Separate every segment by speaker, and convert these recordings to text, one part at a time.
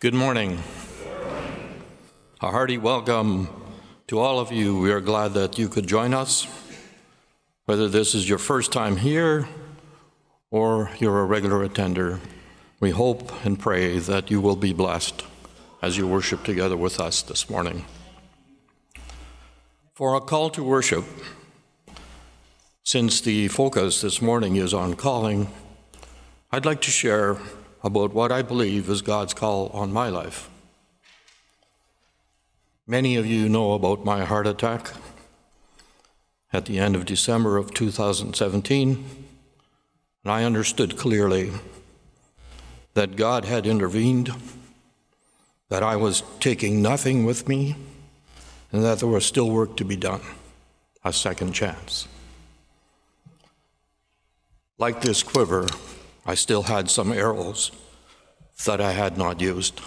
Speaker 1: Good morning. A hearty welcome to all of you. We are glad that you could join us, whether this is your first time here or you're a regular attender. We hope and pray that you will be blessed as you worship together with us this morning. For a call to worship, since the focus this morning is on calling, I'd like to share about what I believe is God's call on my life. Many of you know about my heart attack at the end of December of 2017, and I understood clearly that God had intervened, that I was taking nothing with me, and that there was still work to be done, a second chance. Like this quiver, I still had some arrows that I had not used.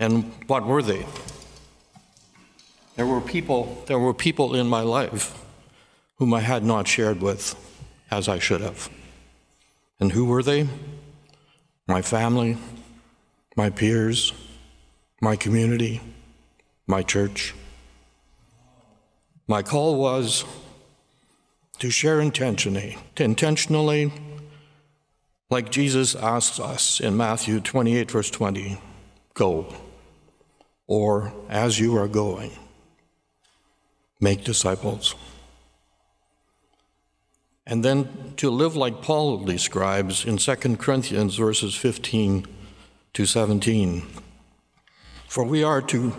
Speaker 1: And what were they? There were people, there were people in my life whom I had not shared with as I should have. And who were they? My family, my peers, my community, my church. My call was to share intentionally, intentionally, like Jesus asks us in Matthew 28, verse 20 go, or as you are going, make disciples. And then to live like Paul describes in 2 Corinthians verses 15 to 17. For we are to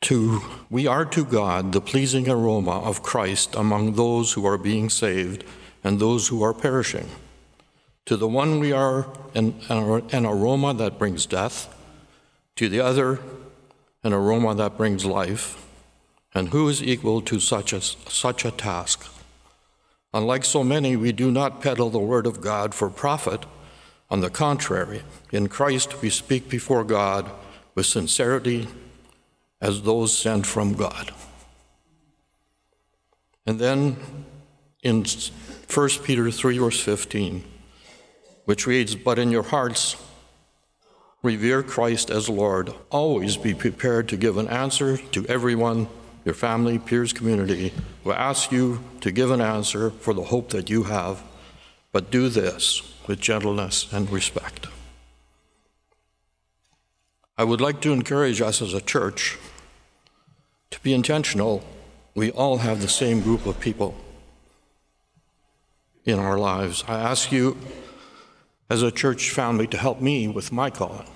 Speaker 1: to we are to God the pleasing aroma of Christ among those who are being saved and those who are perishing. To the one we are an, an aroma that brings death, to the other an aroma that brings life. And who is equal to such a, such a task? Unlike so many, we do not peddle the word of God for profit. On the contrary, in Christ we speak before God with sincerity as those sent from God. And then in 1 Peter 3, verse 15, which reads, But in your hearts, revere Christ as Lord. Always be prepared to give an answer to everyone, your family, peers, community, who ask you to give an answer for the hope that you have. But do this with gentleness and respect. I would like to encourage us as a church to be intentional. We all have the same group of people in our lives. I ask you, as a church family, to help me with my calling.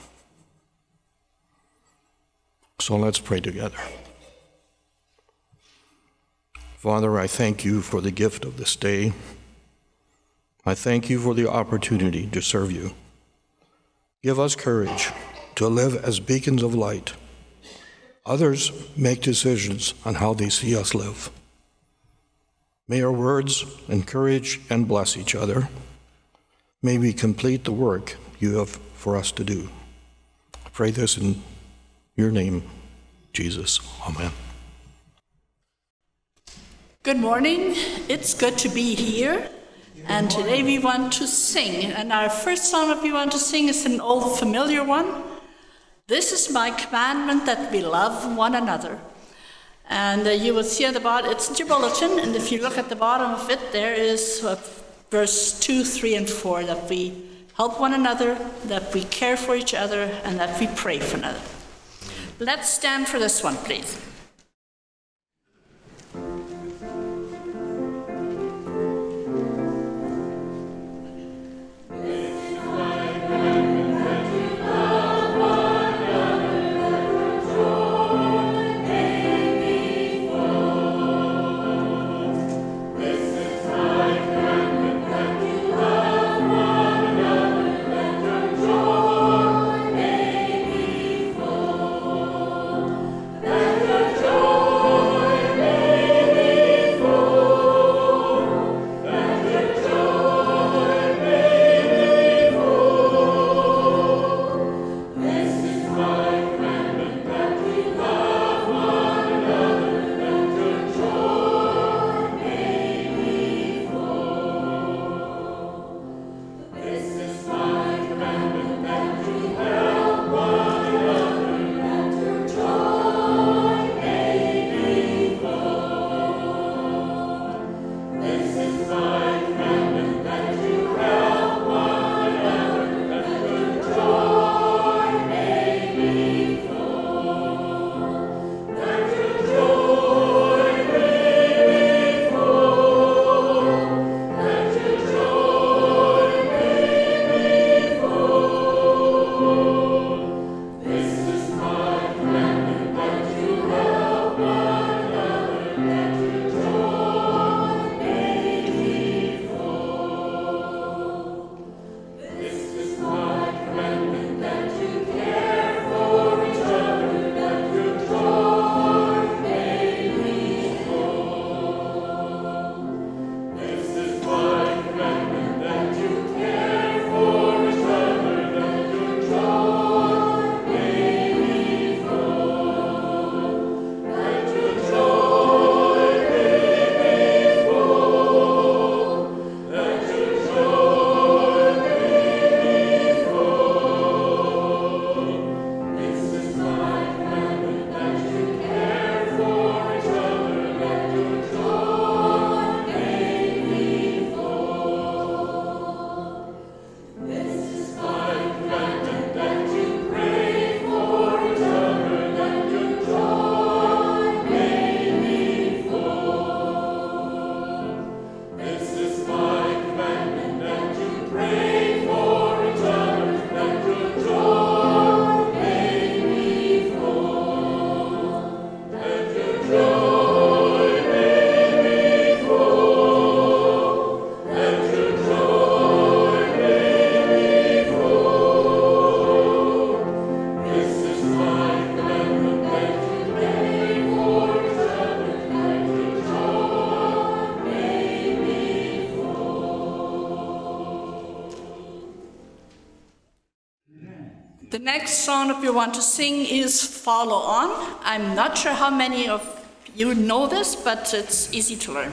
Speaker 1: So let's pray together. Father, I thank you for the gift of this day. I thank you for the opportunity to serve you. Give us courage to live as beacons of light. Others make decisions on how they see us live. May our words encourage and bless each other. May we complete the work you have for us to do. I pray this in your name, Jesus. Amen.
Speaker 2: Good morning. It's good to be here. And today we want to sing. And our first song that we want to sing is an old familiar one. This is my commandment that we love one another. And uh, you will see at the bottom, it's in your bulletin, and if you look at the bottom of it, there is uh, verse 2, 3, and 4 that we help one another, that we care for each other, and that we pray for another. Let's stand for this one, please. Song that we want to sing is Follow On. I'm not sure how many of you know this, but it's easy to learn.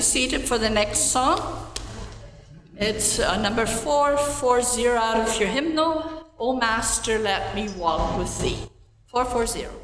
Speaker 2: Seated for the next song. It's uh, number 440 out of your hymnal. O Master, let me walk with thee. 440.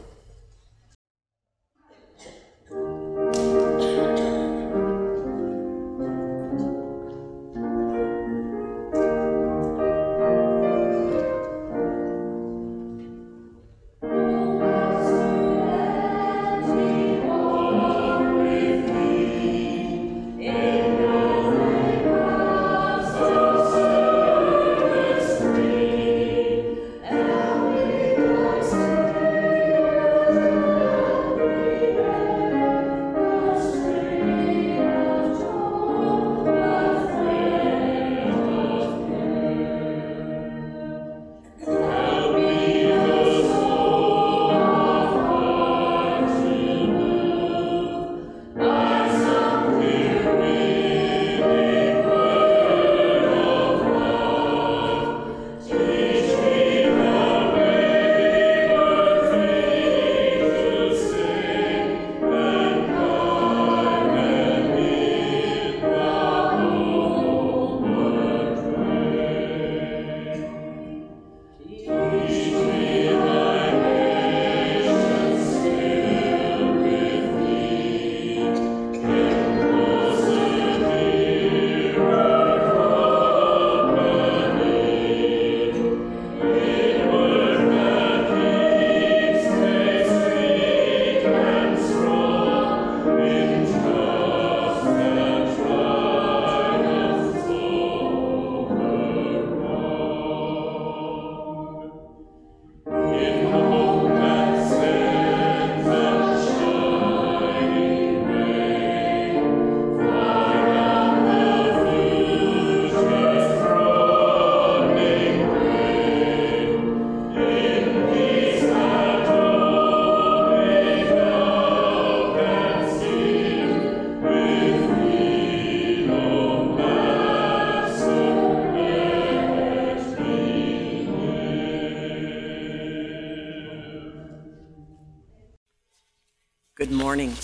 Speaker 3: Good morning.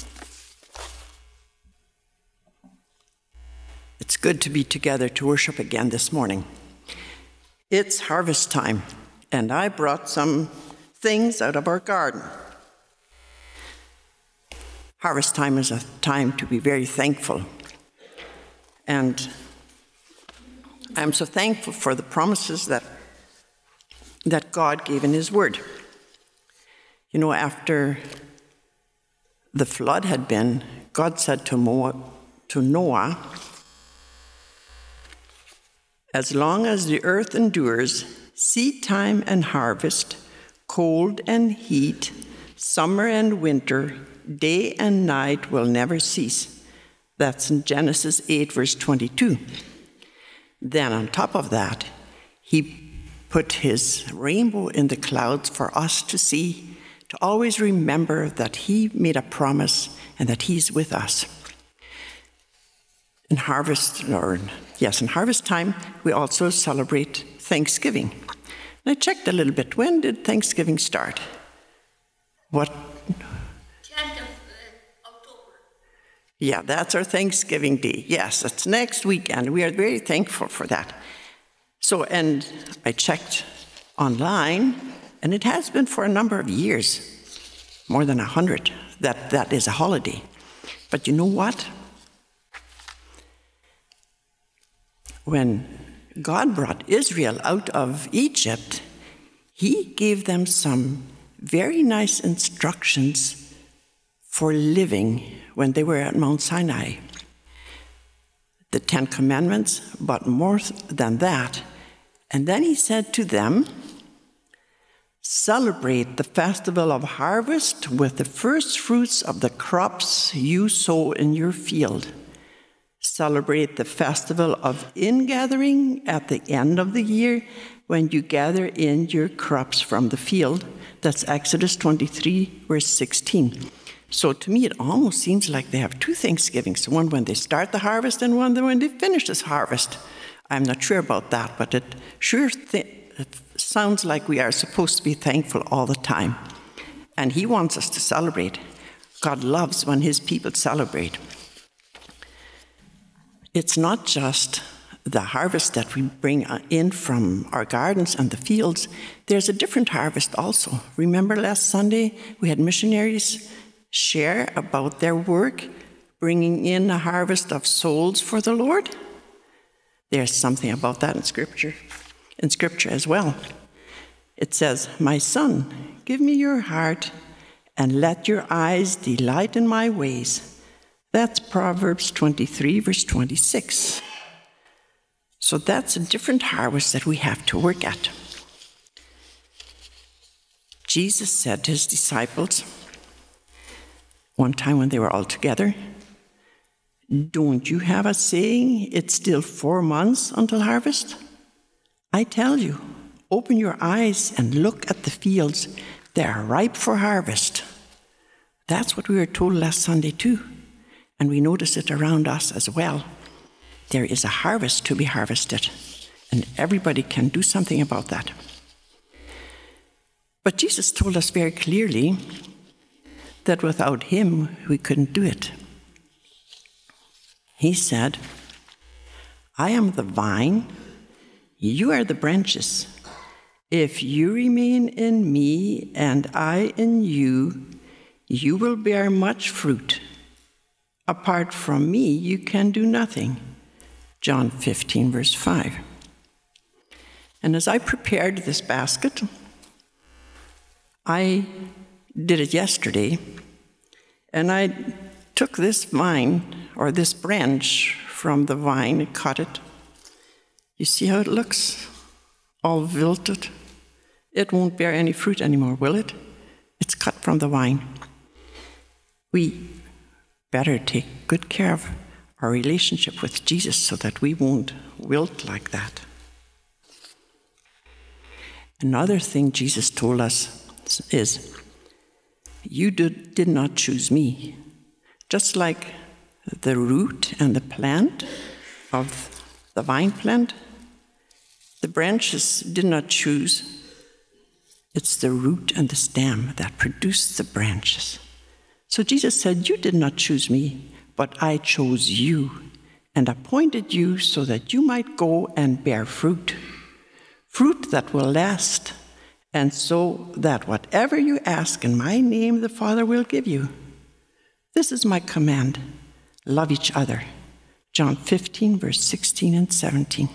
Speaker 3: It's good to be together to worship again this morning. It's harvest time, and I brought some things out of our garden. Harvest time is a time to be very thankful. And I'm so thankful for the promises that, that God gave in His Word. You know, after the flood had been, God said to, Mo- to Noah, As long as the earth endures, seed time and harvest, cold and heat, summer and winter, day and night will never cease. That's in Genesis 8, verse 22. Then, on top of that, he put his rainbow in the clouds for us to see to always remember that He made a promise and that He's with us. In harvest, or yes, in harvest time, we also celebrate Thanksgiving. And I checked a little bit. When did Thanksgiving start? What? 10th of uh, October. Yeah, that's our Thanksgiving Day. Yes, it's next weekend. We are very thankful for that. So, and I checked online, and it has been for a number of years, more than a hundred, that that is a holiday. But you know what? When God brought Israel out of Egypt, He gave them some very nice instructions for living when they were at Mount Sinai. The Ten Commandments, but more than that. And then He said to them, Celebrate the festival of harvest with the first fruits of the crops you sow in your field. Celebrate the festival of ingathering at the end of the year when you gather in your crops from the field. That's Exodus 23, verse 16. So to me, it almost seems like they have two Thanksgivings one when they start the harvest and one when they finish this harvest. I'm not sure about that, but it sure th- sounds like we are supposed to be thankful all the time. And He wants us to celebrate. God loves when His people celebrate. It's not just the harvest that we bring in from our gardens and the fields, there's a different harvest also. Remember last Sunday we had missionaries share about their work bringing in a harvest of souls for the Lord? There's something about that in Scripture, in Scripture as well. It says, My son, give me your heart and let your eyes delight in my ways. That's Proverbs 23, verse 26. So that's a different harvest that we have to work at. Jesus said to his disciples, one time when they were all together, Don't you have a saying, it's still four months until harvest? I tell you, open your eyes and look at the fields. They are ripe for harvest. That's what we were told last Sunday, too. And we notice it around us as well. There is a harvest to be harvested, and everybody can do something about that. But Jesus told us very clearly that without Him we couldn't do it. He said, I am the vine, you are the branches. If you remain in me and I in you, you will bear much fruit. Apart from me, you can do nothing. John 15, verse 5. And as I prepared this basket, I did it yesterday, and I took this vine or this branch from the vine and cut it. You see how it looks? All wilted. It won't bear any fruit anymore, will it? It's cut from the vine. We better take good care of our relationship with Jesus so that we won't wilt like that. Another thing Jesus told us is, You did, did not choose me. Just like the root and the plant of the vine plant, the branches did not choose. It's the root and the stem that produce the branches. So Jesus said, You did not choose me, but I chose you and appointed you so that you might go and bear fruit, fruit that will last, and so that whatever you ask in my name, the Father will give you. This is my command love each other. John 15, verse 16 and 17.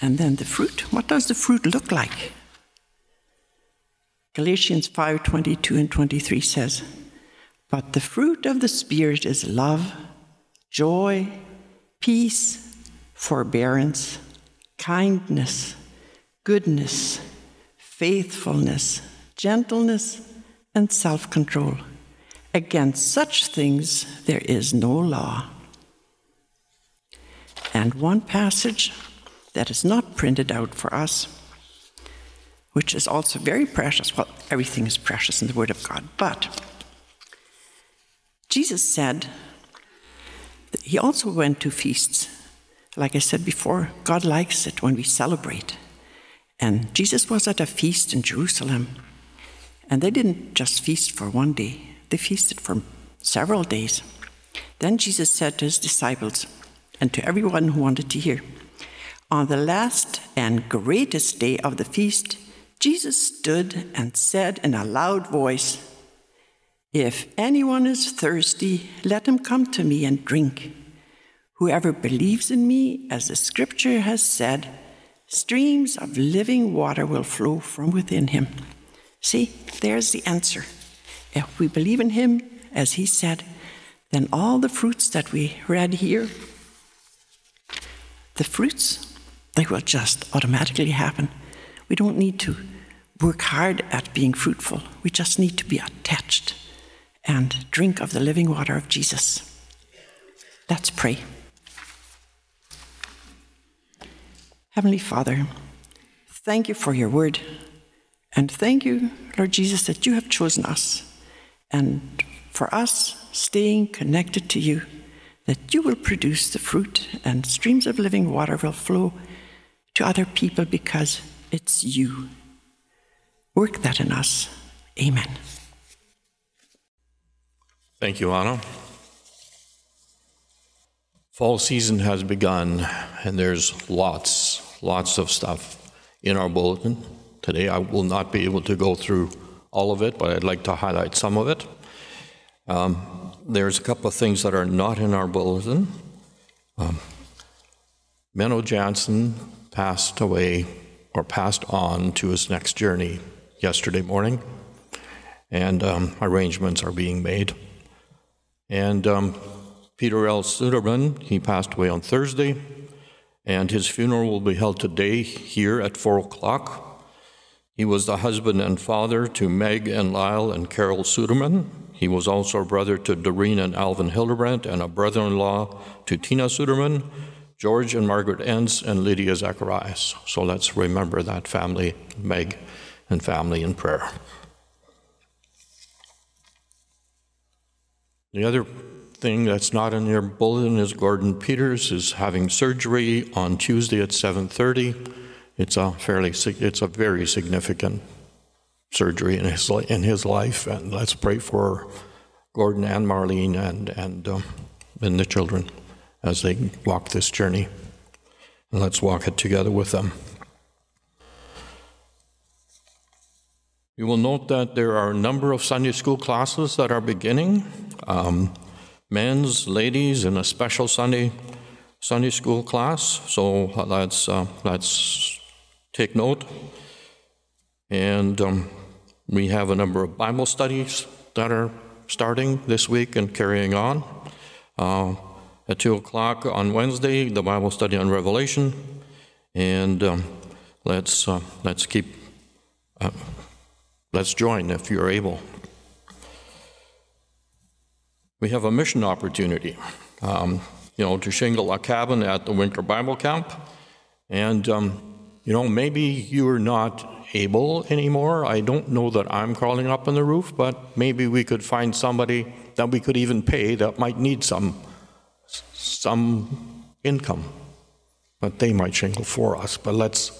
Speaker 3: And then the fruit. What does the fruit look like? Galatians 5 22 and 23 says, But the fruit of the Spirit is love, joy, peace, forbearance, kindness, goodness, faithfulness, gentleness, and self control. Against such things there is no law. And one passage that is not printed out for us, which is also very precious. Well, everything is precious in the Word of God, but Jesus said he also went to feasts. Like I said before, God likes it when we celebrate. And Jesus was at a feast in Jerusalem. And they didn't just feast for one day, they feasted for several days. Then Jesus said to his disciples and to everyone who wanted to hear, On the last and greatest day of the feast, Jesus stood and said in a loud voice, If anyone is thirsty, let him come to me and drink. Whoever believes in me, as the scripture has said, streams of living water will flow from within him. See, there's the answer. If we believe in Him, as He said, then all the fruits that we read here, the fruits, they will just automatically happen. We don't need to work hard at being fruitful. We just need to be attached and drink of the living water of Jesus. Let's pray. Heavenly Father, thank you for your word. And thank you, Lord Jesus, that you have chosen us and for us staying connected to you, that you will produce the fruit and streams of living water will flow to other people because it's you. Work that in us. Amen.
Speaker 1: Thank you, Anna. Fall season has begun, and there's lots, lots of stuff in our bulletin. Today I will not be able to go through all of it, but I'd like to highlight some of it. Um, there's a couple of things that are not in our bulletin. Um, Menno Jansen passed away or passed on to his next journey yesterday morning, and um, arrangements are being made. And um, Peter L. Suderman, he passed away on Thursday, and his funeral will be held today here at 4 o'clock he was the husband and father to Meg and Lyle and Carol Suderman. He was also a brother to Doreen and Alvin Hildebrandt and a brother in law to Tina Suderman, George and Margaret Entz, and Lydia Zacharias. So let's remember that family, Meg and family in prayer. The other thing that's not in your bulletin is Gordon Peters is having surgery on Tuesday at 7:30. It's a fairly, it's a very significant surgery in his in his life, and let's pray for Gordon and Marlene and and um, and the children as they walk this journey, and let's walk it together with them. You will note that there are a number of Sunday school classes that are beginning. Um, men's, ladies, and a special Sunday Sunday school class. So let's uh, let's take note. And um, we have a number of Bible studies that are starting this week and carrying on. Uh, at 2 o'clock on Wednesday, the Bible study on Revelation. And um, let's, uh, let's keep, uh, let's join if you're able. We have a mission opportunity, um, you know, to shingle a cabin at the winter Bible camp. And um, you know, maybe you're not able anymore. I don't know that I'm crawling up on the roof, but maybe we could find somebody that we could even pay that might need some some income. But they might shingle for us. But let's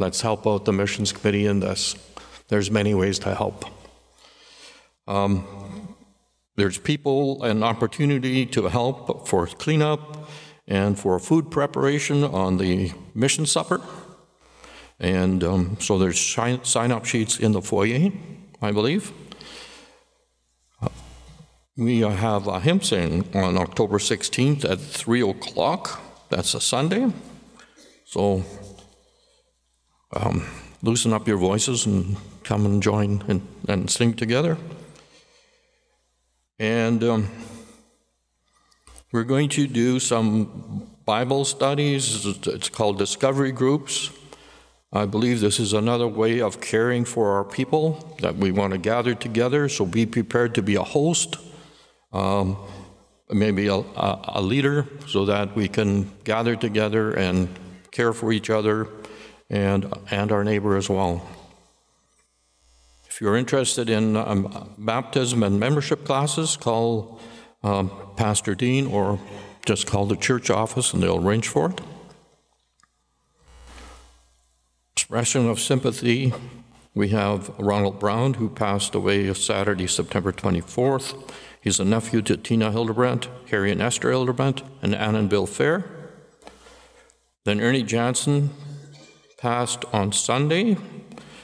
Speaker 1: let's help out the missions committee in this. There's many ways to help. Um, there's people and opportunity to help for cleanup and for food preparation on the mission supper. And um, so there's sign up sheets in the foyer, I believe. Uh, we have a hymn sing on October 16th at 3 o'clock. That's a Sunday. So um, loosen up your voices and come and join and, and sing together. And um, we're going to do some Bible studies. It's called discovery groups. I believe this is another way of caring for our people that we want to gather together. So be prepared to be a host, um, maybe a, a, leader, so that we can gather together and care for each other and, and our neighbor as well. If you're interested in um, baptism and membership classes, call um, Pastor Dean or just call the church office and they'll arrange for it. Expression of sympathy we have Ronald Brown, who passed away Saturday, September 24th. He's a nephew to Tina Hildebrandt, Harry and Esther Hildebrandt, and Ann and Bill Fair. Then Ernie Johnson passed on Sunday,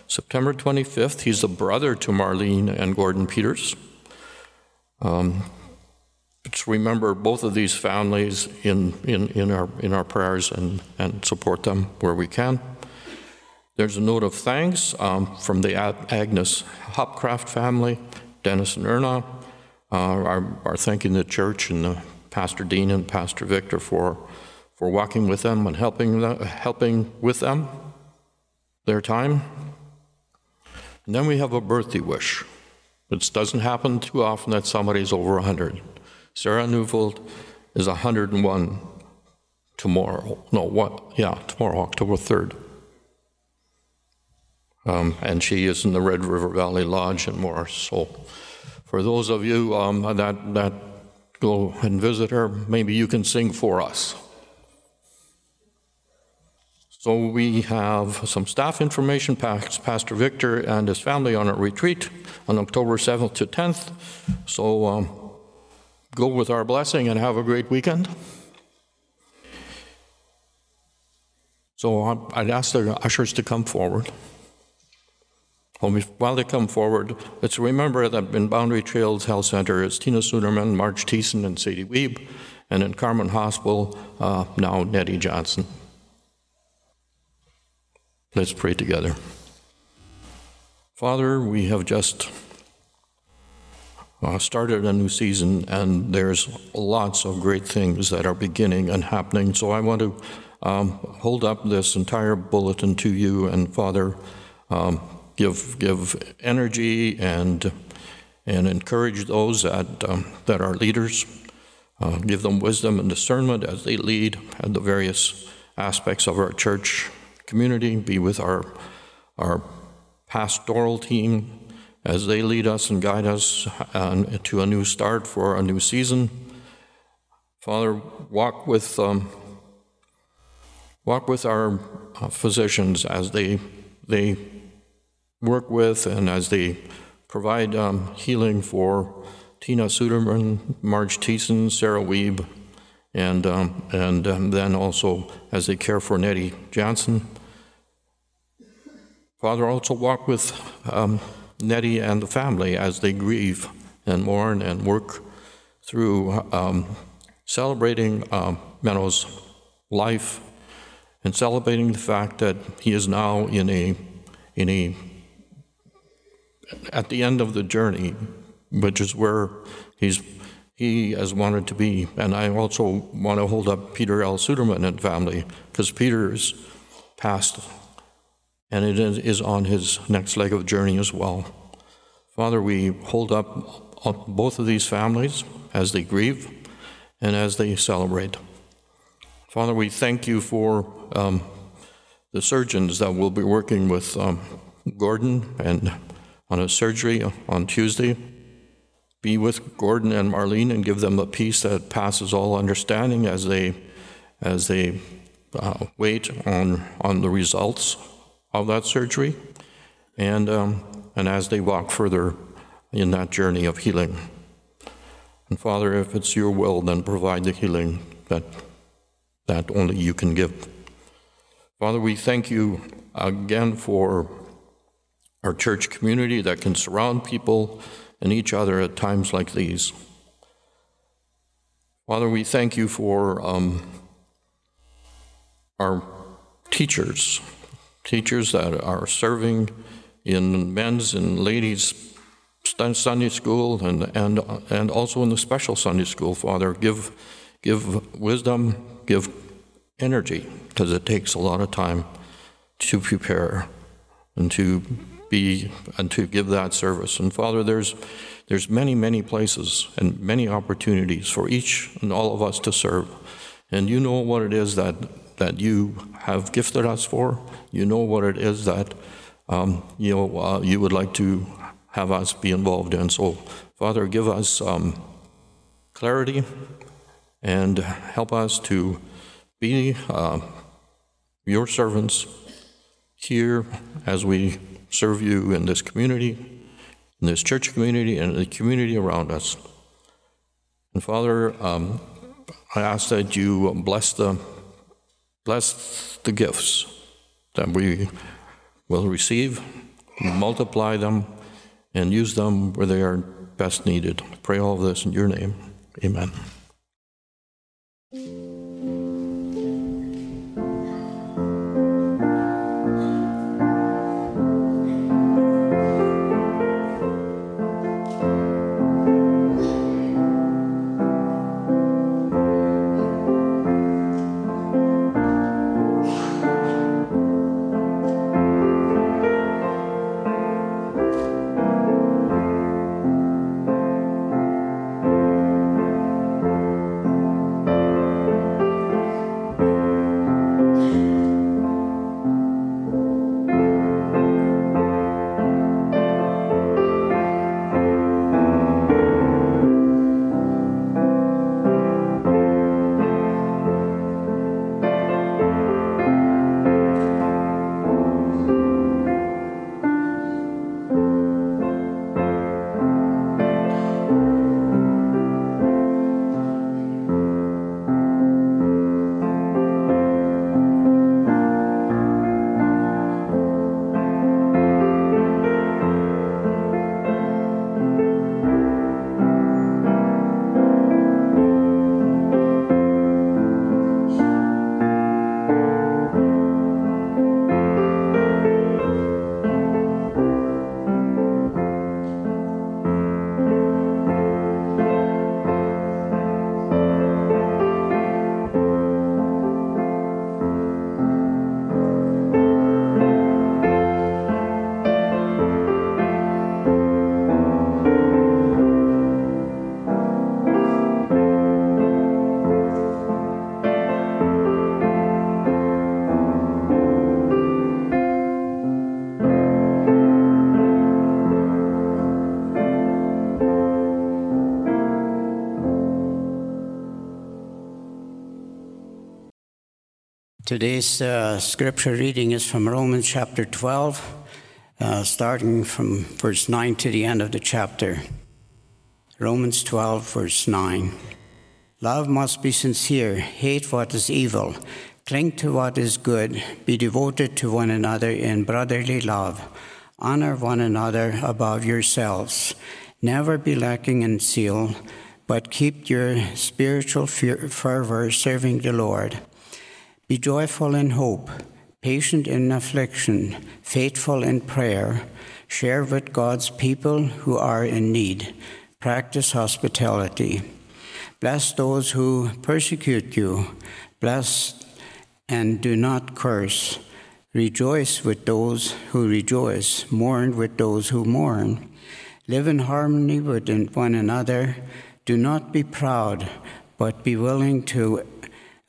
Speaker 1: September 25th, he's a brother to Marlene and Gordon Peters. Um, let's remember both of these families in, in, in, our, in our prayers and, and support them where we can. There's a note of thanks um, from the Agnes Hopcraft family, Dennis and Erna, uh, are, are thanking the church and the Pastor Dean and Pastor Victor for, for walking with them and helping, helping with them their time. And then we have a birthday wish. It doesn't happen too often that somebody's over 100. Sarah Neufeld is 101 tomorrow. No, what? Yeah, tomorrow, October 3rd. Um, and she is in the Red River Valley Lodge in Morris. So, for those of you um, that, that go and visit her, maybe you can sing for us. So we have some staff information, Pastor Victor and his family on a retreat on October 7th to 10th. So um, go with our blessing and have a great weekend. So I'd ask the ushers to come forward. While they come forward, let's remember that in Boundary Trails Health Center, it's Tina Suderman, Marge Thiessen, and Sadie Weeb, and in Carman Hospital, uh, now Nettie Johnson. Let's pray together. Father, we have just uh, started a new season, and there's lots of great things that are beginning and happening. So I want to um, hold up this entire bulletin to you, and Father, um, give give energy and and encourage those that um, that are leaders. Uh, give them wisdom and discernment as they lead at the various aspects of our church community, be with our, our pastoral team as they lead us and guide us to a new start for a new season. Father, walk with, um, walk with our uh, physicians as they, they work with and as they provide um, healing for Tina Suderman, Marge Thiessen, Sarah Weeb, and, um, and um, then also as they care for Nettie Johnson. Father, also walk with um, Nettie and the family as they grieve and mourn and work through um, celebrating um, Menno's life and celebrating the fact that he is now in a, in a, at the end of the journey, which is where he's he has wanted to be. And I also want to hold up Peter L. Suderman and family, because Peter is passed and it is on his next leg of journey as well. Father, we hold up both of these families as they grieve and as they celebrate. Father, we thank you for um, the surgeons that will be working with um, Gordon and on a surgery on Tuesday be with Gordon and Marlene and give them a peace that passes all understanding as they as they uh, wait on on the results of that surgery, and um, and as they walk further in that journey of healing. And Father, if it's your will, then provide the healing that, that only you can give. Father, we thank you again for our church community that can surround people and each other at times like these. Father, we thank you for um, our teachers, teachers that are serving in men's and ladies' Sunday school and, and, and also in the special Sunday school, Father. Give, give wisdom, give energy, because it takes a lot of time to prepare and to be and to give that service. And Father, there's there's many, many places and many opportunities for each and all of us to serve. And you know what it is that, that you have gifted us for. You know what it is that um, you know uh, you would like to have us be involved in. So, Father, give us um, clarity and help us to be uh, your servants here as we serve you in this community in this church community and the community around us. And Father, um, I ask that you bless the bless the gifts that we will receive, multiply them, and use them where they are best needed. I pray all of this in your name. Amen.
Speaker 4: Today's uh, scripture reading is from Romans chapter 12, uh, starting from verse 9 to the end of the chapter. Romans 12, verse 9. Love must be sincere, hate what is evil, cling to what is good, be devoted to one another in brotherly love, honor one another above yourselves, never be lacking in zeal, but keep your spiritual fervor serving the Lord. Be joyful in hope, patient in affliction, faithful in prayer. Share with God's people who are in need. Practice hospitality. Bless those who persecute you. Bless and do not curse. Rejoice with those who rejoice. Mourn with those who mourn. Live in harmony with one another. Do not be proud, but be willing to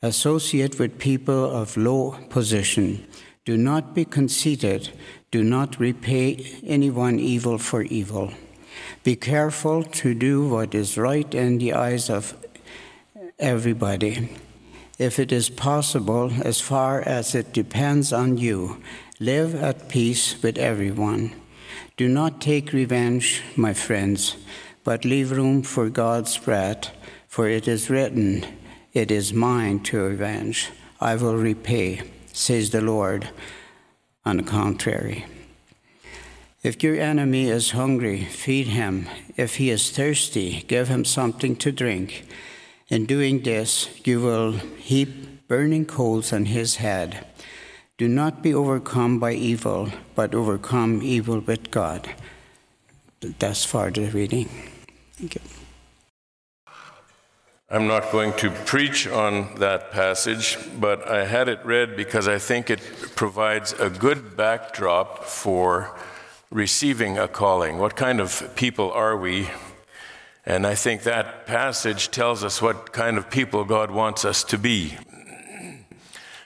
Speaker 4: Associate with people of low position. Do not be conceited. Do not repay anyone evil for evil. Be careful to do what is right in the eyes of everybody. If it is possible, as far as it depends on you, live at peace with everyone. Do not take revenge, my friends, but leave room for God's wrath, for it is written, It is mine to avenge. I will repay, says the Lord. On the contrary, if your enemy is hungry, feed him. If he is thirsty, give him something to drink. In doing this, you will heap burning coals on his head. Do not be overcome by evil, but overcome evil with God. That's far the reading. Thank you.
Speaker 5: I'm not going to preach on that passage, but I had it read because I think it provides a good backdrop for receiving a calling. What kind of people are we? And I think that passage tells us what kind of people God wants us to be.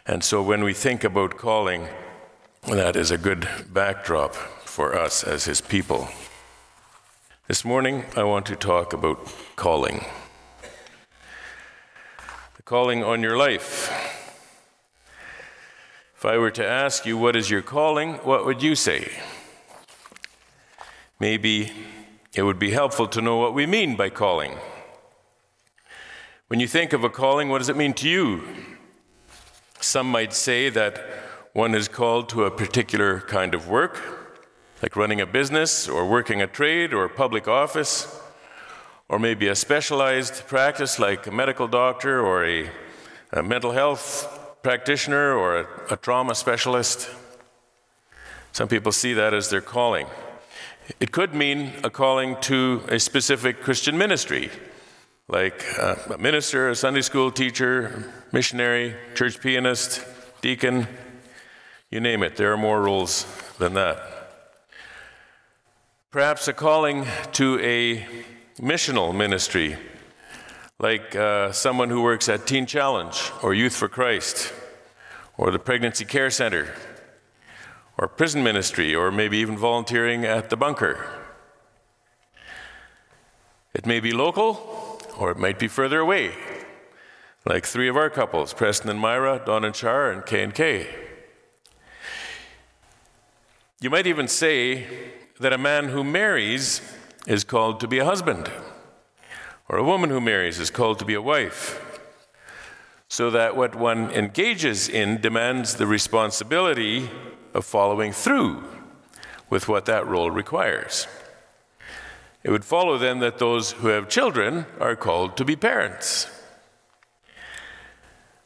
Speaker 5: And so when we think about calling, that is a good backdrop for us as His people. This morning, I want to talk about calling. Calling on your life. If I were to ask you, what is your calling, what would you say? Maybe it would be helpful to know what we mean by calling. When you think of a calling, what does it mean to you? Some might say that one is called to a particular kind of work, like running a business or working a trade or public office, or maybe a specialized practice like a medical doctor or a, a mental health practitioner or a, a trauma specialist. Some people see that as their calling. It could mean a calling to a specific Christian ministry, like a minister, a Sunday school teacher, missionary, church pianist, deacon, you name it. There are more roles than that. Perhaps a calling to a missional ministry, like uh, someone who works at Teen Challenge or Youth for Christ or the Pregnancy Care Center or prison ministry or maybe even volunteering at the bunker. It may be local or it might be further away, like three of our couples, Preston and Myra, Don and Char, and K and K. You might even say that a man who marries is called to be a husband, or a woman who marries is called to be a wife, so that what one engages in demands the responsibility of following through with what that role requires. It would follow then that those who have children are called to be parents.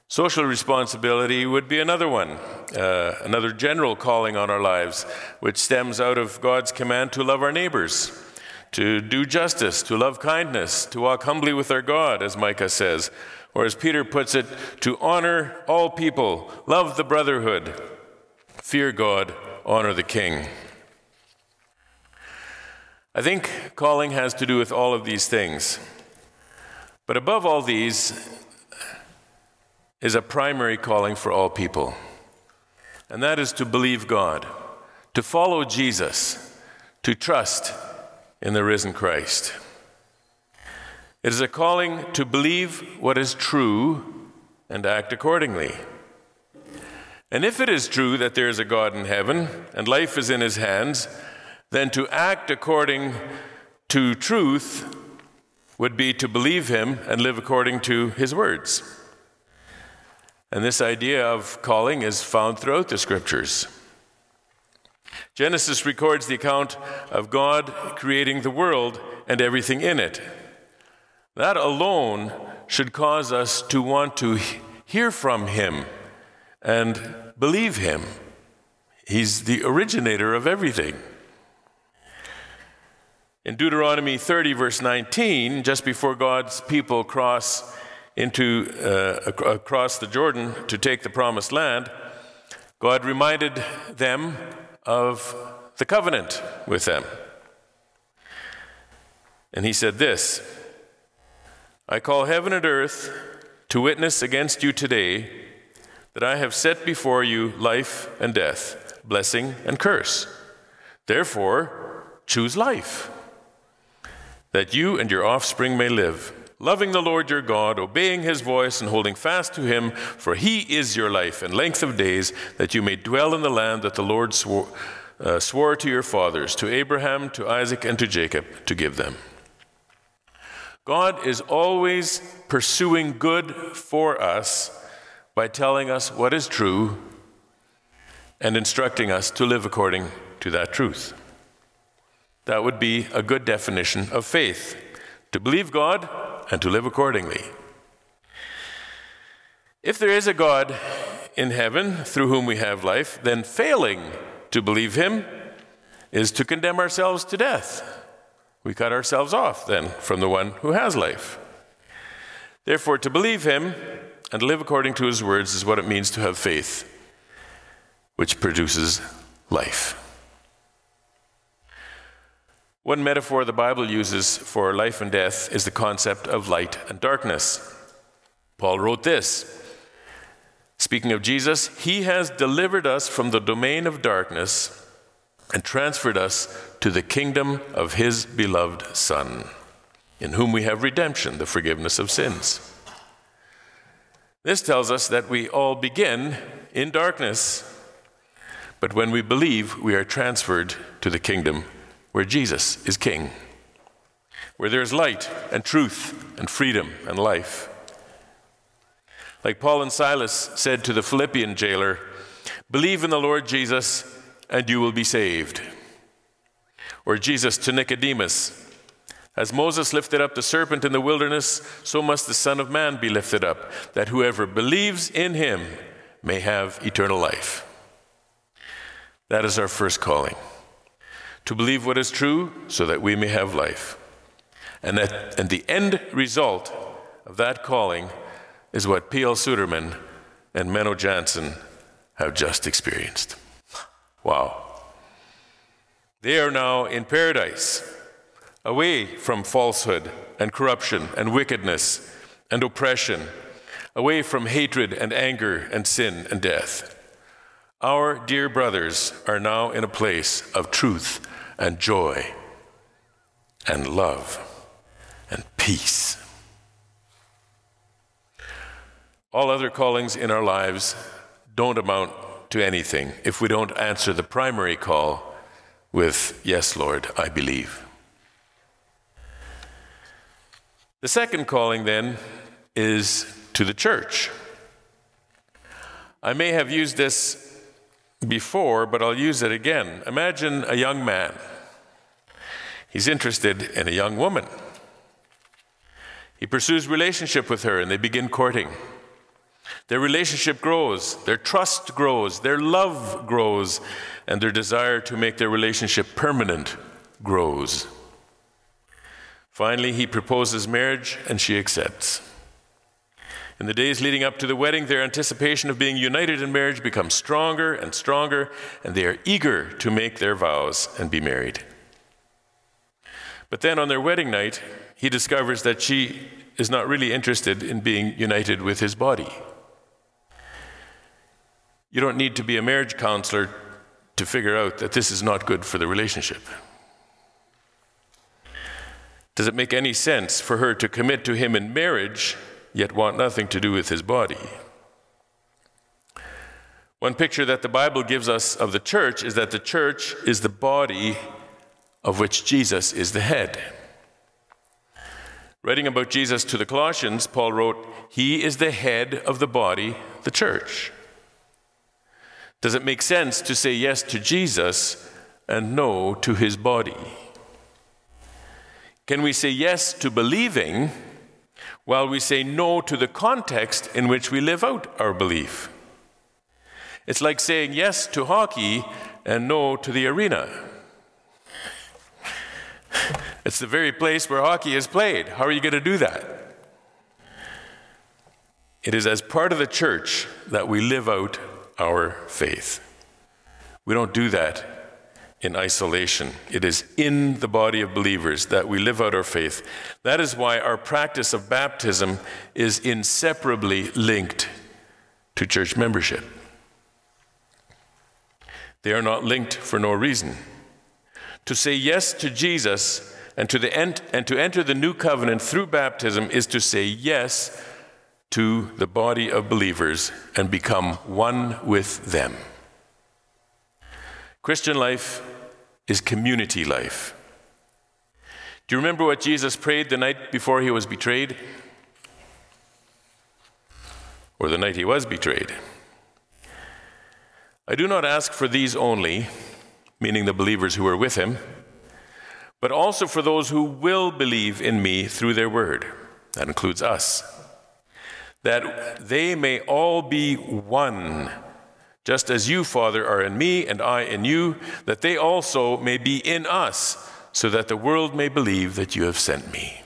Speaker 5: Social responsibility would be another one, uh, another general calling on our lives, which stems out of God's command to love our neighbors, to do justice, to love kindness, to walk humbly with our God, as Micah says, or as Peter puts it, to honor all people, love the brotherhood, fear God, honor the king. I think calling has to do with all of these things. But above all these is a primary calling for all people, and that is to believe God, to follow Jesus, to trust in the risen Christ. It is a calling to believe what is true and act accordingly. And if it is true that there is a God in heaven and life is in his hands, then to act according to truth would be to believe him and live according to his words. And this idea of calling is found throughout the scriptures. Genesis records the account of God creating the world and everything in it. That alone should cause us to want to hear from him and believe him. He's the originator of everything. In Deuteronomy 30, verse 19, just before God's people cross into uh, across the Jordan to take the promised land, God reminded them of the covenant with them. And he said this I call heaven and earth to witness against you today that I have set before you life and death, blessing and curse. Therefore, choose life that you and your offspring may live, loving the Lord your God, obeying his voice, and holding fast to him, for he is your life and length of days, that you may dwell in the land that the Lord swore, uh, swore to your fathers, to Abraham, to Isaac, and to Jacob, to give them. God is always pursuing good for us by telling us what is true and instructing us to live according to that truth. That would be a good definition of faith to believe God and to live accordingly. If there is a God in heaven through whom we have life, then failing to believe him is to condemn ourselves to death. We cut ourselves off then from the one who has life. Therefore, to believe him and live according to his words is what it means to have faith, which produces life. One metaphor the Bible uses for life and death is the concept of light and darkness. Paul wrote this Speaking of Jesus, he has delivered us from the domain of darkness and transferred us to the kingdom of his beloved Son, in whom we have redemption, the forgiveness of sins. This tells us that we all begin in darkness, but when we believe, we are transferred to the kingdom where Jesus is king, where there is light and truth and freedom and life. Like Paul and Silas said to the Philippian jailer, Believe in the Lord Jesus, and you will be saved. Or Jesus to Nicodemus, As Moses lifted up the serpent in the wilderness, so must the Son of Man be lifted up, that whoever believes in him may have eternal life. That is our first calling to believe what is true so that we may have life. And, that, and the end result of that calling is what P.L. Suderman and Menno Jansen have just experienced. Wow. They are now in paradise, away from falsehood and corruption and wickedness and oppression, away from hatred and anger and sin and death. Our dear brothers are now in a place of truth and joy and love and peace. All other callings in our lives don't amount to anything if we don't answer the primary call with, Yes, Lord, I believe. The second calling, then, is to the church. I may have used this before, but I'll use it again. Imagine a young man. He's interested in a young woman. He pursues relationship with her and they begin courting. Their relationship grows, their trust grows, their love grows, and their desire to make their relationship permanent grows. Finally, he proposes marriage and she accepts. In the days leading up to the wedding, their anticipation of being united in marriage becomes stronger and stronger, and they are eager to make their vows and be married. But then on their wedding night, he discovers that she is not really interested in being united with his body. You don't need to be a marriage counselor to figure out that this is not good for the relationship. Does it make any sense for her to commit to him in marriage yet want nothing to do with his body. One picture that the Bible gives us of the church is that the church is the body of which Jesus is the head. Writing about Jesus to the Colossians, Paul wrote, He is the head of the body, the church. Does it make sense to say yes to Jesus and no to his body? Can we say yes to believing while we say no to the context in which we live out our belief. It's like saying yes to hockey and no to the arena. It's the very place where hockey is played. How are you going to do that? It is as part of the church that we live out our faith. We don't do that in isolation. It is in the body of believers that we live out our faith. That is why our practice of baptism is inseparably linked to church membership. They are not linked for no reason. To say yes to Jesus and to, the ent- and to enter the new covenant through baptism is to say yes to the body of believers and become one with them. Christian life is community life. Do you remember what Jesus prayed the night before he was betrayed? Or the night he was betrayed? I do not ask for these only, meaning the believers who were with him, but also for those who will believe in me through their word. That includes us. That they may all be one, just as you, Father, are in me and I in you, that they also may be in us, so that the world may believe that you have sent me.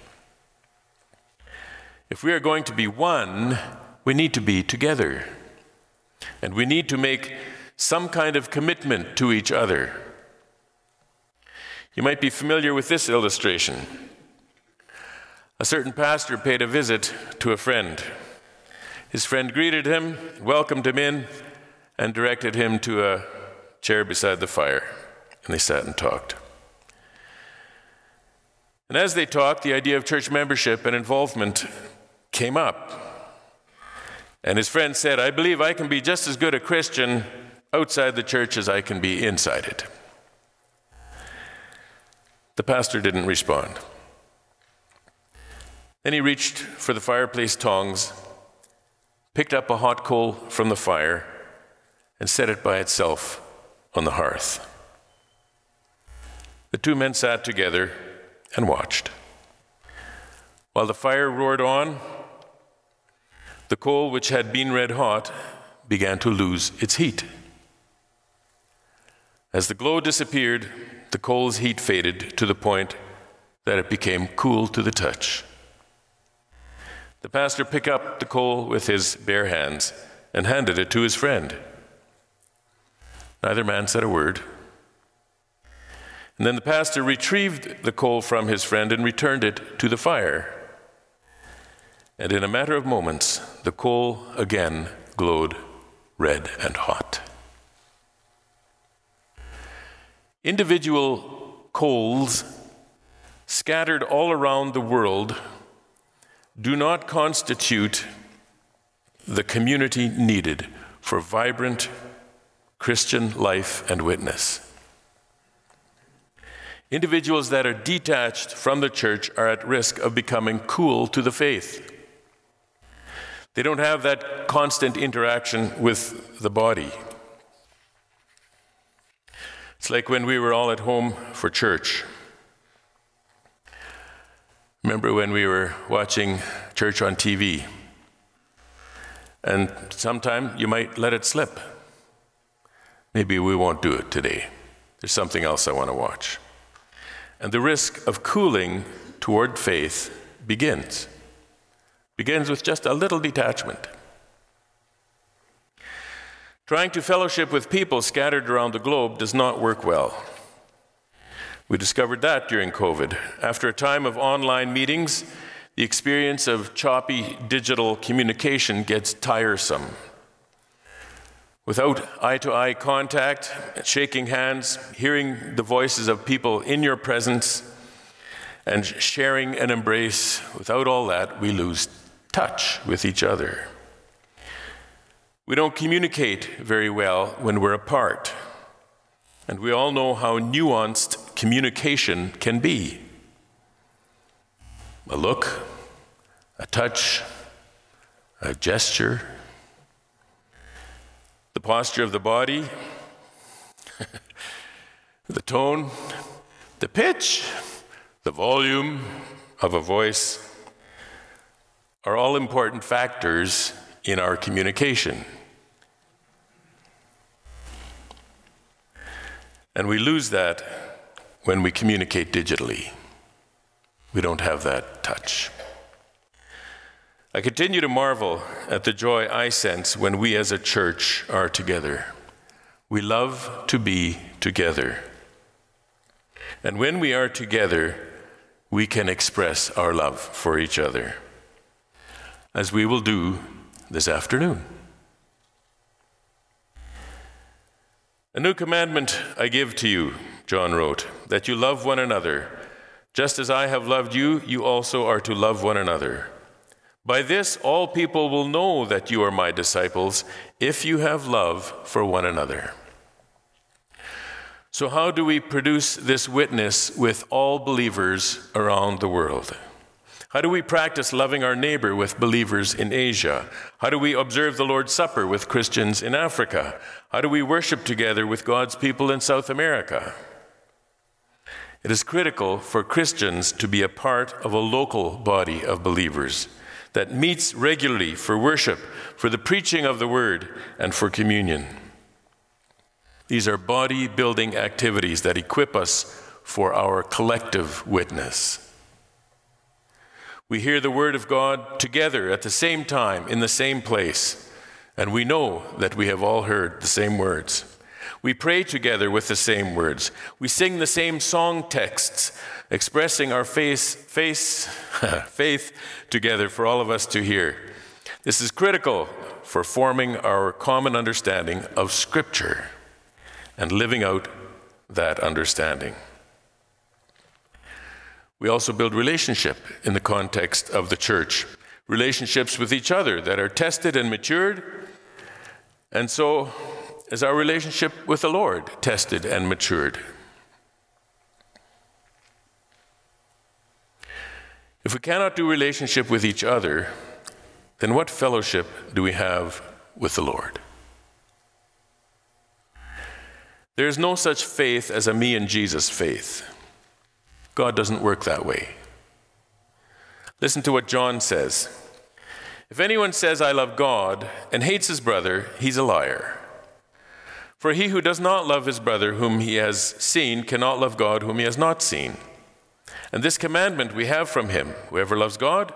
Speaker 5: If we are going to be one, we need to be together. And we need to make some kind of commitment to each other. You might be familiar with this illustration. A certain pastor paid a visit to a friend. His friend greeted him, welcomed him in, and directed him to a chair beside the fire. And they sat and talked. And as they talked, the idea of church membership and involvement came up. And his friend said, I believe I can be just as good a Christian outside the church as I can be inside it. The pastor didn't respond. Then he reached for the fireplace tongs, picked up a hot coal from the fire, and set it by itself on the hearth. The two men sat together and watched. While the fire roared on, the coal, which had been red hot, began to lose its heat. As the glow disappeared, the coal's heat faded to the point that it became cool to the touch. The pastor picked up the coal with his bare hands and handed it to his friend. Neither man said a word. And then the pastor retrieved the coal from his friend and returned it to the fire. And in a matter of moments, the coal again glowed red and hot. Individual coals scattered all around the world do not constitute the community needed for vibrant Christian life and witness. Individuals that are detached from the church are at risk of becoming cool to the faith. They don't have that constant interaction with the body. It's like when we were all at home for church. Remember when we were watching church on TV? And sometime you might let it slip. Maybe we won't do it today. There's something else I want to watch. And the risk of cooling toward faith begins. Begins with just a little detachment. Trying to fellowship with people scattered around the globe does not work well. We discovered that during COVID. After a time of online meetings, the experience of choppy digital communication gets tiresome. Without eye to eye contact, shaking hands, hearing the voices of people in your presence, and sharing an embrace, without all that, we lose touch with each other. We don't communicate very well when we're apart. And we all know how nuanced communication can be a look, a touch, a gesture, the posture of the body, the tone, the pitch, the volume of a voice are all important factors in our communication. And we lose that when we communicate digitally. We don't have that touch. I continue to marvel at the joy I sense when we as a church are together. We love to be together. And when we are together, we can express our love for each other, as we will do this afternoon. A new commandment I give to you, John wrote, that you love one another. Just as I have loved you, you also are to love one another. By this, all people will know that you are my disciples if you have love for one another. So, how do we produce this witness with all believers around the world? How do we practice loving our neighbor with believers in Asia? How do we observe the Lord's Supper with Christians in Africa? How do we worship together with God's people in South America? It is critical for Christians to be a part of a local body of believers that meets regularly for worship, for the preaching of the word, and for communion. These are body building activities that equip us for our collective witness. We hear the word of God together at the same time, in the same place, and we know that we have all heard the same words. We pray together with the same words. We sing the same song texts, expressing our face, face, faith together for all of us to hear. This is critical for forming our common understanding of Scripture and living out that understanding. We also build relationship in the context of the church, relationships with each other that are tested and matured. And so is our relationship with the Lord tested and matured. If we cannot do relationship with each other, then what fellowship do we have with the Lord? There is no such faith as a me and Jesus faith. God doesn't work that way. Listen to what John says. If anyone says, I love God, and hates his brother, he's a liar. For he who does not love his brother whom he has seen cannot love God whom he has not seen. And this commandment we have from him whoever loves God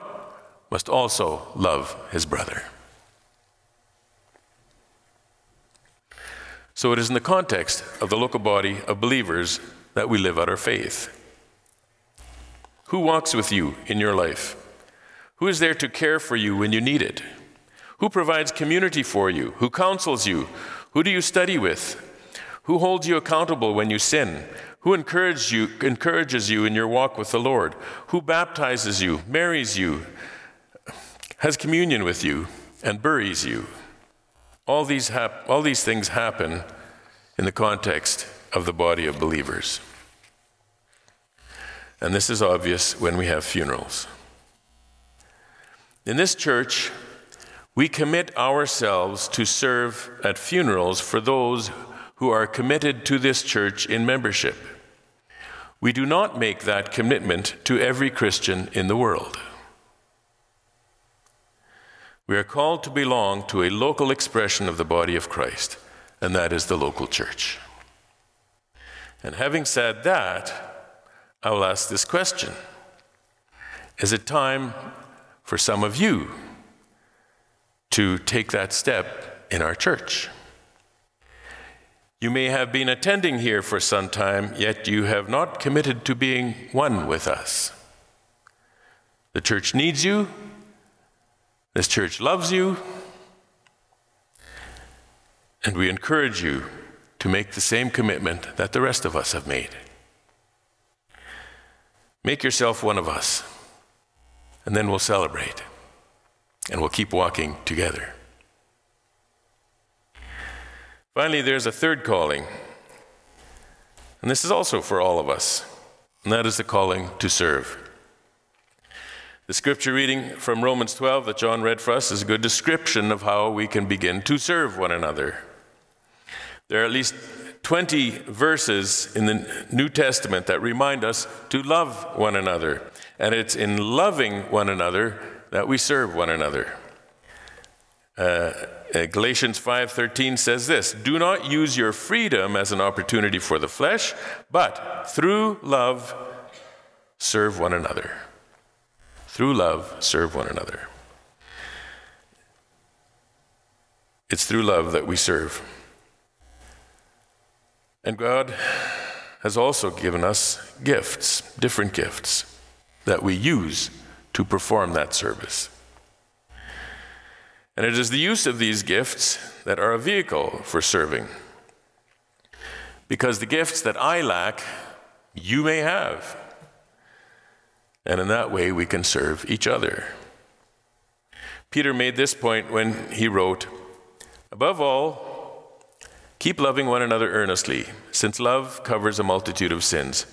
Speaker 5: must also love his brother. So it is in the context of the local body of believers that we live out our faith. Who walks with you in your life? Who is there to care for you when you need it? Who provides community for you? Who counsels you? Who do you study with? Who holds you accountable when you sin? Who encourages you, encourages you in your walk with the Lord? Who baptizes you, marries you, has communion with you, and buries you? All these, hap- all these things happen in the context of the body of believers. And this is obvious when we have funerals. In this church, we commit ourselves to serve at funerals for those who are committed to this church in membership. We do not make that commitment to every Christian in the world. We are called to belong to a local expression of the body of Christ, and that is the local church. And having said that, I will ask this question Is it time for some of you to take that step in our church? You may have been attending here for some time, yet you have not committed to being one with us. The church needs you, this church loves you, and we encourage you to make the same commitment that the rest of us have made. Make yourself one of us, and then we'll celebrate, and we'll keep walking together. Finally, there's a third calling, and this is also for all of us, and that is the calling to serve. The scripture reading from Romans 12 that John read for us is a good description of how we can begin to serve one another. There are at least 20 verses in the New Testament that remind us to love one another, and it's in loving one another that we serve one another. Uh, uh Galatians 5:13 says this, "Do not use your freedom as an opportunity for the flesh, but through love serve one another." Through love, serve one another. It's through love that we serve. And God has also given us gifts, different gifts, that we use to perform that service. And it is the use of these gifts that are a vehicle for serving. Because the gifts that I lack, you may have. And in that way, we can serve each other. Peter made this point when he wrote Above all, Keep loving one another earnestly, since love covers a multitude of sins.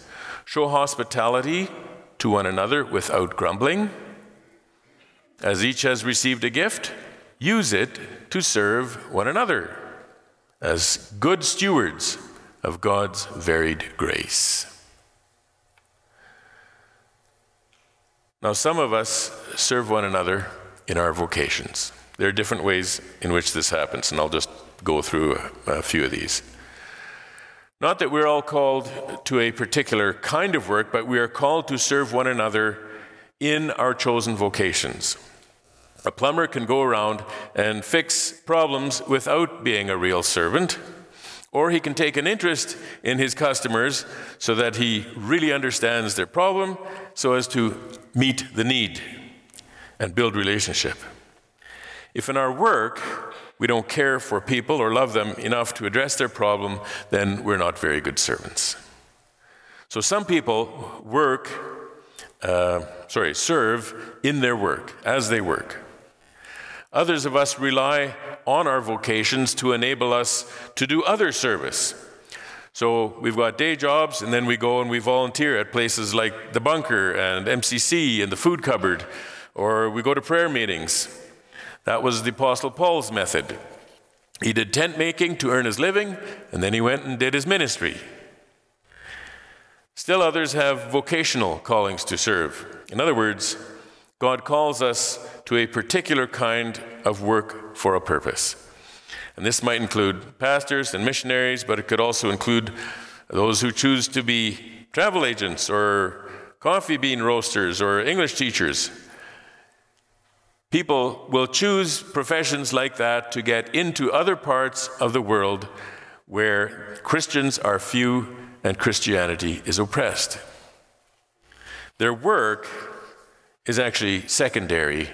Speaker 5: Show hospitality to one another without grumbling. As each has received a gift, use it to serve one another as good stewards of God's varied grace. Now, some of us serve one another in our vocations. There are different ways in which this happens, and I'll just go through a, few of these. Not that we're all called to a particular kind of work, but we are called to serve one another in our chosen vocations. A plumber can go around and fix problems without being a real servant, or he can take an interest in his customers so that he really understands their problem so as to meet the need and build relationship. If in our work we don't care for people or love them enough to address their problem, then we're not very good servants. So some people work, uh, sorry, serve in their work, as they work. Others of us rely on our vocations to enable us to do other service. So we've got day jobs, and then we go and we volunteer at places like the bunker and MCC and the food cupboard, or we go to prayer meetings. That was the Apostle Paul's method. He did tent making to earn his living, and then he went and did his ministry. Still, others have vocational callings to serve. In other words, God calls us to a particular kind of work for a purpose. And this might include pastors and missionaries, but it could also include those who choose to be travel agents or coffee bean roasters or English teachers. People will choose professions like that to get into other parts of the world where Christians are few and Christianity is oppressed. Their work is actually secondary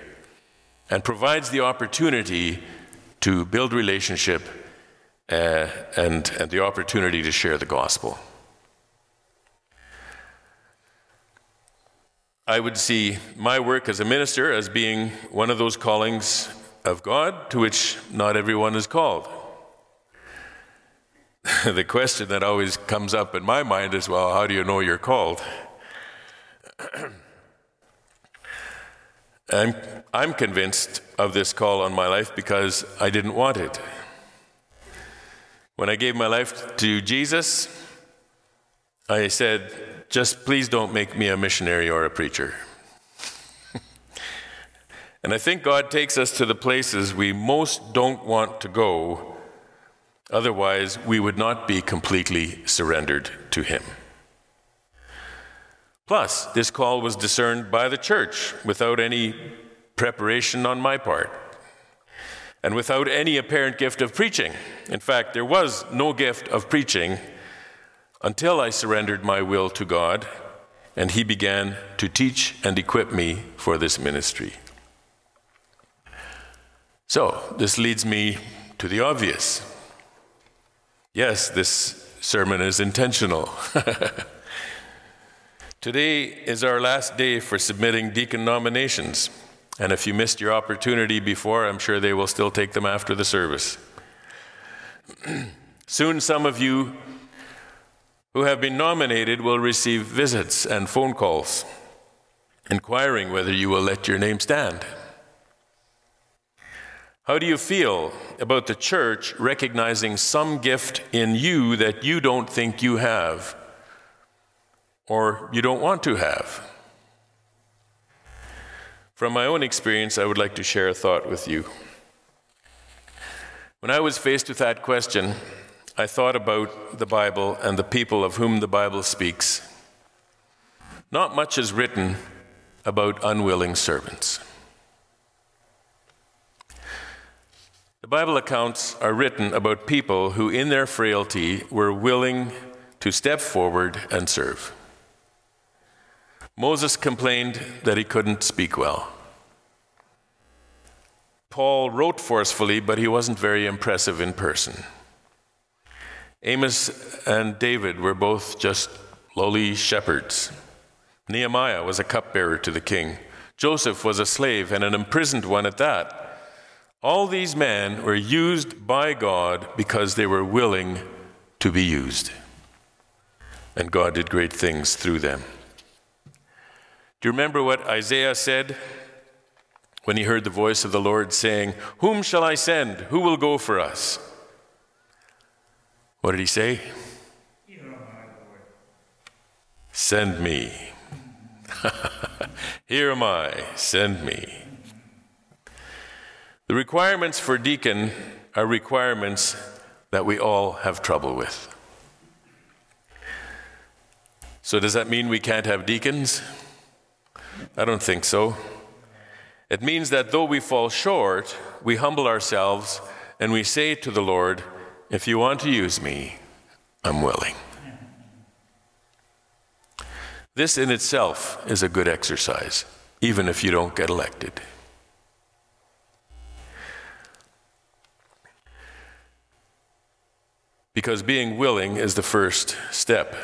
Speaker 5: and provides the opportunity to build relationship uh, and, and the opportunity to share the gospel. I would see my work as a minister as being one of those callings of God to which not everyone is called. the question that always comes up in my mind is well, how do you know you're called? I'm, I'm convinced of this call on my life because I didn't want it. When I gave my life to Jesus, I said, just please don't make me a missionary or a preacher. and I think God takes us to the places we most don't want to go, otherwise, we would not be completely surrendered to Him. Plus, this call was discerned by the church without any preparation on my part and without any apparent gift of preaching. In fact, there was no gift of preaching until I surrendered my will to God and He began to teach and equip me for this ministry. So, this leads me to the obvious. Yes, this sermon is intentional. Today is our last day for submitting deacon nominations. And if you missed your opportunity before, I'm sure they will still take them after the service. Soon, some of you who have been nominated will receive visits and phone calls inquiring whether you will let your name stand. How do you feel about the church recognizing some gift in you that you don't think you have or you don't want to have? From my own experience, I would like to share a thought with you. When I was faced with that question, I thought about the Bible and the people of whom the Bible speaks. Not much is written about unwilling servants. The Bible accounts are written about people who, in their frailty, were willing to step forward and serve. Moses complained that he couldn't speak well. Paul wrote forcefully, but he wasn't very impressive in person. Amos and David were both just lowly shepherds. Nehemiah was a cupbearer to the king. Joseph was a slave and an imprisoned one at that. All these men were used by God because they were willing to be used. And God did great things through them. Do you remember what Isaiah said when he heard the voice of the Lord saying, Whom shall I send? Who will go for us? What did he say? Send me. Here am I, send me. The requirements for deacon are requirements that we all have trouble with. So, does that mean we can't have deacons? I don't think so. It means that though we fall short, we humble ourselves and we say to the Lord, If you want to use me, I'm willing. This in itself is a good exercise, even if you don't get elected. because being willing is the first step.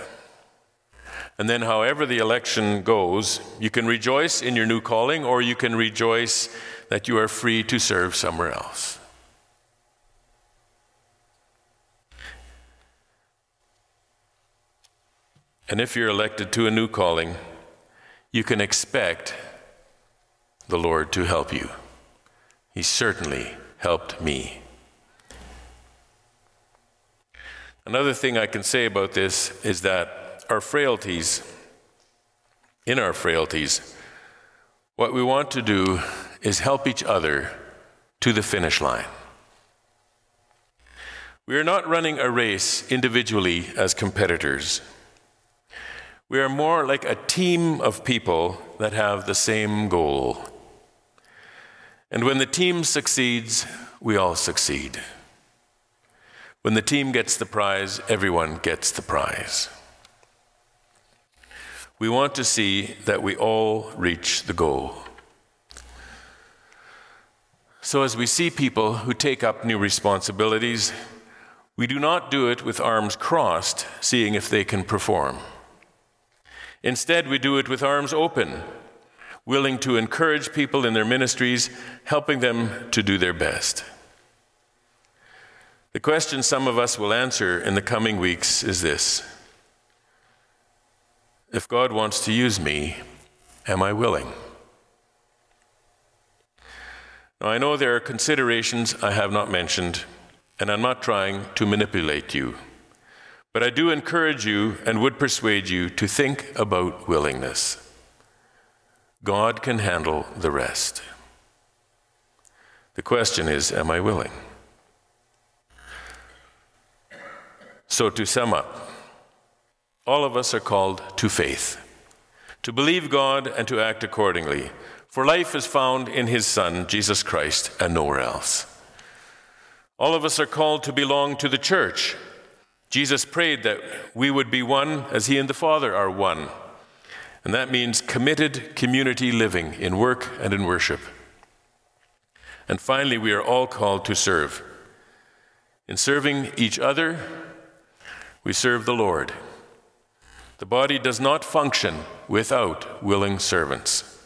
Speaker 5: And then, however the election goes, you can rejoice in your new calling or you can rejoice that you are free to serve somewhere else. And if you're elected to a new calling, you can expect the Lord to help you. He certainly helped me. Another thing I can say about this is that our frailties, in our frailties, what we want to do is help each other to the finish line. We are not running a race individually as competitors. We are more like a team of people that have the same goal. And when the team succeeds, we all succeed. When the team gets the prize, everyone gets the prize. We want to see that we all reach the goal. So, as we see people who take up new responsibilities, we do not do it with arms crossed, seeing if they can perform. Instead, we do it with arms open, willing to encourage people in their ministries, helping them to do their best. The question some of us will answer in the coming weeks is this If God wants to use me, am I willing? Now, I know there are considerations I have not mentioned, and I'm not trying to manipulate you. But I do encourage you and would persuade you to think about willingness. God can handle the rest. The question is Am I willing? So, to sum up, all of us are called to faith, to believe God and to act accordingly, for life is found in His Son, Jesus Christ, and nowhere else. All of us are called to belong to the church. Jesus prayed that we would be one as He and the Father are one. And that means committed community living in work and in worship. And finally, we are all called to serve. In serving each other, we serve the Lord. The body does not function without willing servants.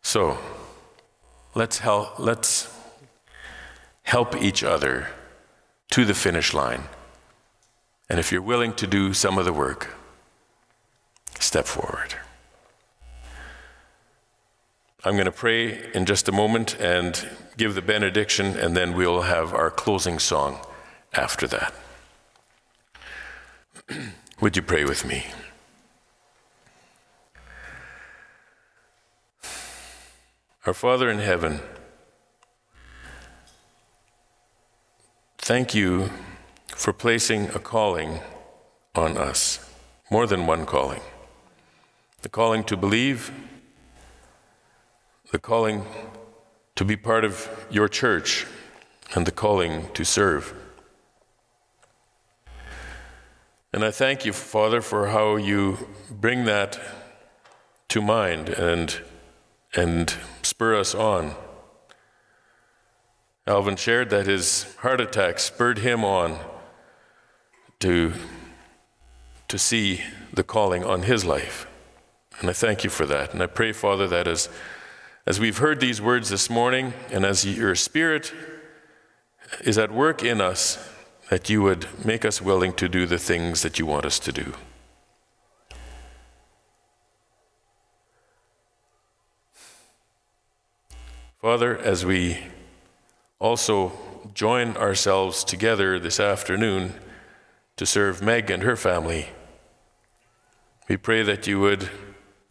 Speaker 5: So, let's help, let's help each other to the finish line. And if you're willing to do some of the work, step forward. I'm going to pray in just a moment and give the benediction, and then we'll have our closing song after that. Would you pray with me? Our Father in heaven, thank you for placing a calling on us, more than one calling. The calling to believe, the calling to be part of your church, and the calling to serve. And I thank you, Father, for how you bring that to mind and, and spur us on. Alvin shared that his heart attack spurred him on to, to see the calling on his life. And I thank you for that. And I pray, Father, that as, As we've heard these words this morning, and as your Spirit is at work in us, that you would make us willing to do the things that you want us to do. Father, as we also join ourselves together this afternoon to serve Meg and her family, we pray that you would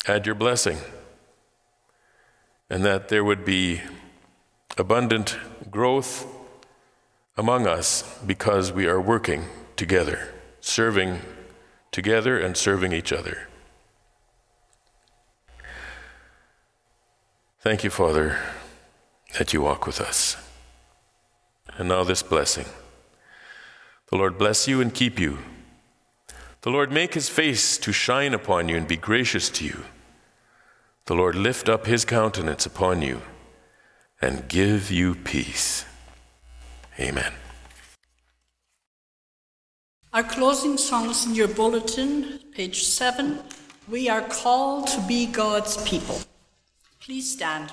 Speaker 5: add your blessing and that there would be abundant growth among us because we are working together, serving together and serving each other. Thank you, Father, that you walk with us. And now, this blessing. The Lord bless you and keep you. The Lord make his face to shine upon you and be gracious to you. The Lord lift up his countenance upon you and give you peace. Amen.
Speaker 2: Our closing song is in your bulletin, page 7. We are called to be God's people. Please stand.